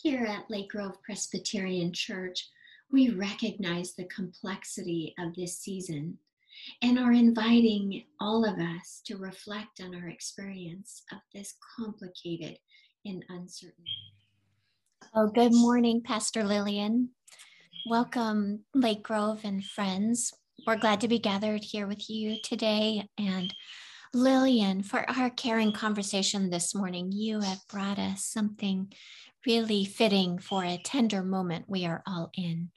Here at Lake Grove Presbyterian Church, we recognize the complexity of this season and are inviting all of us to reflect on our experience of this complicated and uncertain. Oh, good morning, Pastor Lillian. Welcome, Lake Grove and friends. We're glad to be gathered here with you today. And Lillian, for our caring conversation this morning, you have brought us something really fitting for a tender moment we are all in.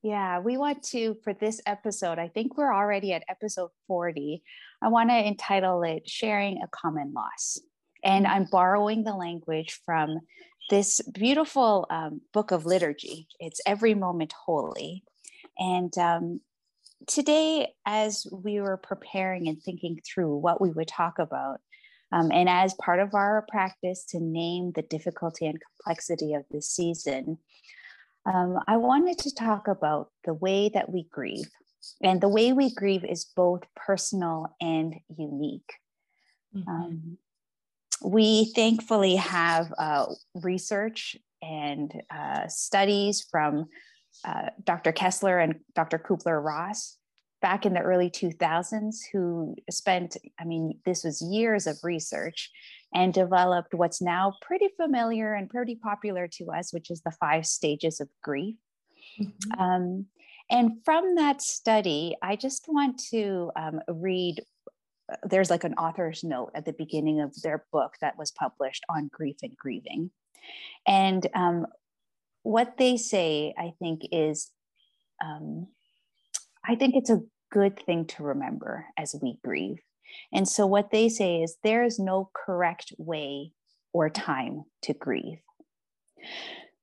Yeah, we want to, for this episode, I think we're already at episode 40. I want to entitle it Sharing a Common Loss. And I'm borrowing the language from this beautiful um, book of liturgy. It's Every Moment Holy. And um, today, as we were preparing and thinking through what we would talk about, um, and as part of our practice to name the difficulty and complexity of this season, um, I wanted to talk about the way that we grieve. And the way we grieve is both personal and unique. Mm-hmm. Um, we thankfully have uh, research and uh, studies from uh, Dr. Kessler and Dr. Kubler Ross back in the early 2000s who spent, I mean, this was years of research and developed what's now pretty familiar and pretty popular to us, which is the five stages of grief. Mm-hmm. Um, and from that study, I just want to um, read. Uh, there's like an author's note at the beginning of their book that was published on grief and grieving. And um, what they say, I think, is um, I think it's a good thing to remember as we grieve. And so, what they say is there is no correct way or time to grieve.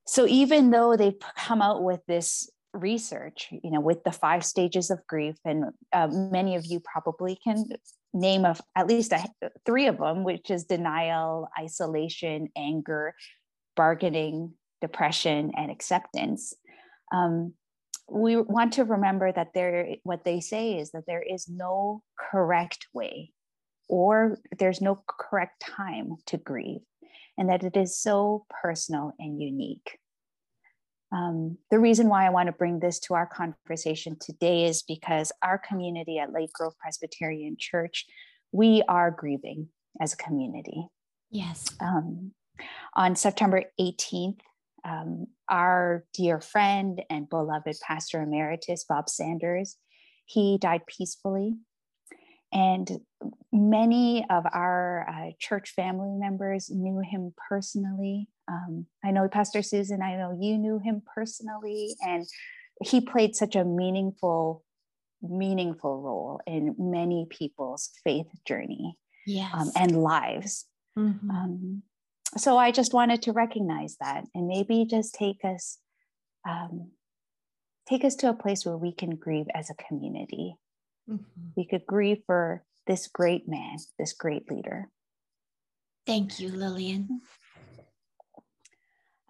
So, even though they've come out with this research, you know, with the five stages of grief, and uh, many of you probably can name of at least a, three of them, which is denial, isolation, anger, bargaining, depression, and acceptance. Um, we want to remember that there what they say is that there is no correct way or there's no correct time to grieve and that it is so personal and unique. Um, the reason why i want to bring this to our conversation today is because our community at lake grove presbyterian church we are grieving as a community. Yes. Um, on september 18th um, our dear friend and beloved pastor emeritus, Bob Sanders, he died peacefully. And many of our uh, church family members knew him personally. Um, I know Pastor Susan, I know you knew him personally, and he played such a meaningful, meaningful role in many people's faith journey um, yes. um, and lives. Mm-hmm. Um, so I just wanted to recognize that and maybe just take us um, take us to a place where we can grieve as a community. Mm-hmm. We could grieve for this great man, this great leader. Thank you, Lillian.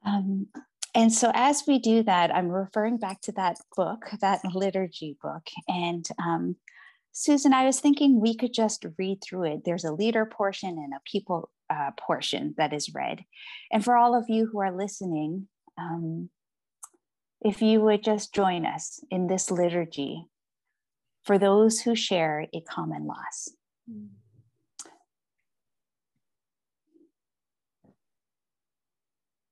Um, and so, as we do that, I'm referring back to that book, that liturgy book. And um, Susan, I was thinking we could just read through it. There's a leader portion and a people uh, portion that is read. And for all of you who are listening, um, if you would just join us in this liturgy for those who share a common loss. Mm.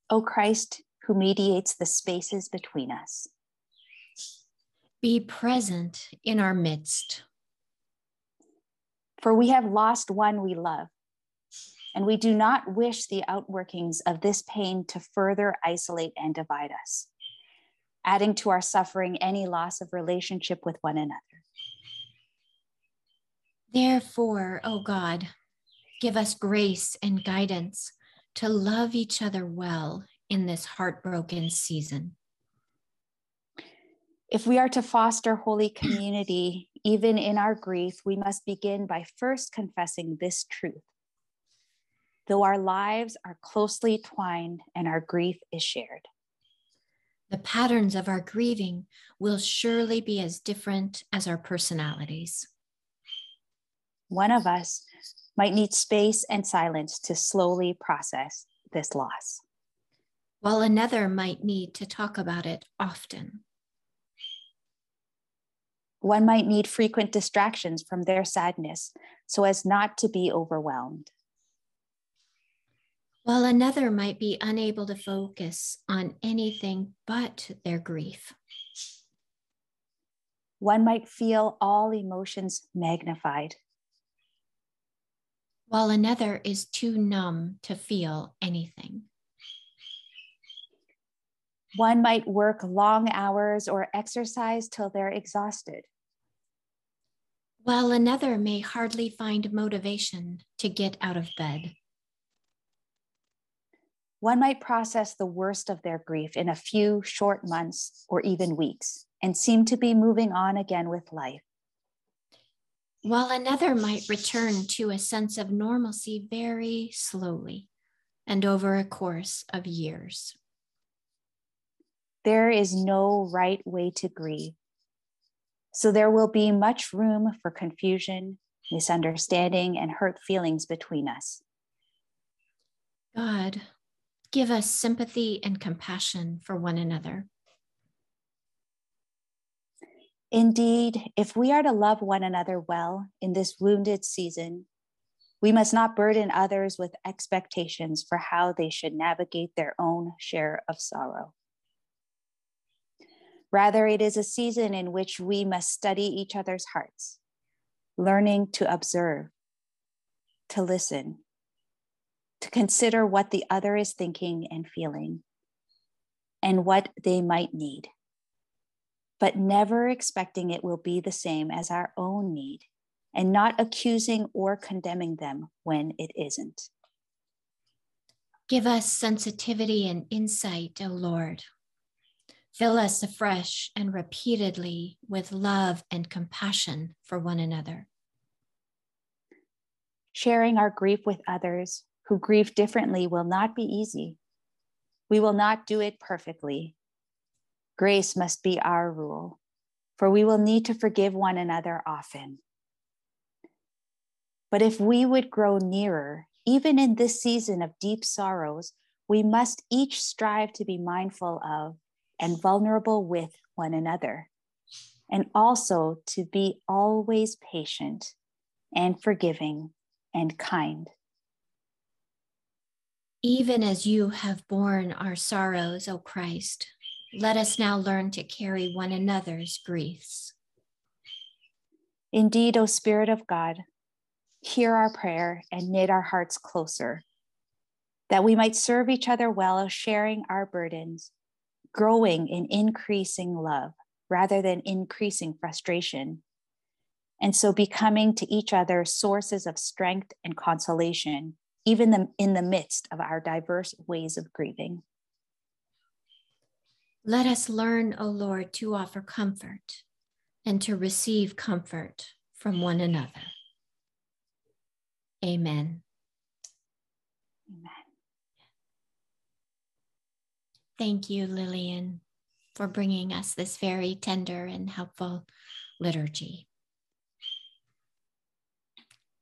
O Christ, who mediates the spaces between us, be present in our midst. For we have lost one we love and we do not wish the outworkings of this pain to further isolate and divide us, adding to our suffering any loss of relationship with one another. Therefore, O oh God, give us grace and guidance to love each other well in this heartbroken season. If we are to foster holy community, even in our grief, we must begin by first confessing this truth though our lives are closely twined and our grief is shared. The patterns of our grieving will surely be as different as our personalities. One of us might need space and silence to slowly process this loss. while another might need to talk about it often. One might need frequent distractions from their sadness so as not to be overwhelmed. While another might be unable to focus on anything but their grief. One might feel all emotions magnified. While another is too numb to feel anything. One might work long hours or exercise till they're exhausted. While another may hardly find motivation to get out of bed. One might process the worst of their grief in a few short months or even weeks and seem to be moving on again with life. While another might return to a sense of normalcy very slowly and over a course of years. There is no right way to grieve. So there will be much room for confusion, misunderstanding, and hurt feelings between us. God, give us sympathy and compassion for one another. Indeed, if we are to love one another well in this wounded season, we must not burden others with expectations for how they should navigate their own share of sorrow. Rather, it is a season in which we must study each other's hearts, learning to observe, to listen, to consider what the other is thinking and feeling, and what they might need, but never expecting it will be the same as our own need, and not accusing or condemning them when it isn't. Give us sensitivity and insight, O Lord, Fill us afresh and repeatedly with love and compassion for one another. Sharing our grief with others who grieve differently will not be easy. We will not do it perfectly. Grace must be our rule, for we will need to forgive one another often. But if we would grow nearer, even in this season of deep sorrows, we must each strive to be mindful of and vulnerable with one another, and also to be always patient and forgiving and kind. Even as you have borne our sorrows, O Christ, let us now learn to carry one another's griefs. Indeed, O Spirit of God, hear our prayer and knit our hearts closer, that we might serve each other well, sharing our burdens growing in increasing love rather than increasing frustration. And so becoming to each other sources of strength and consolation, even the, in the midst of our diverse ways of grieving. Let us learn, O Lord, to offer comfort and to receive comfort from one another. Amen. Amen. Thank you, Lillian, for bringing us this very tender and helpful liturgy.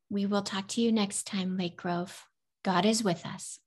We will talk to you next time, Lake Grove. God is with us.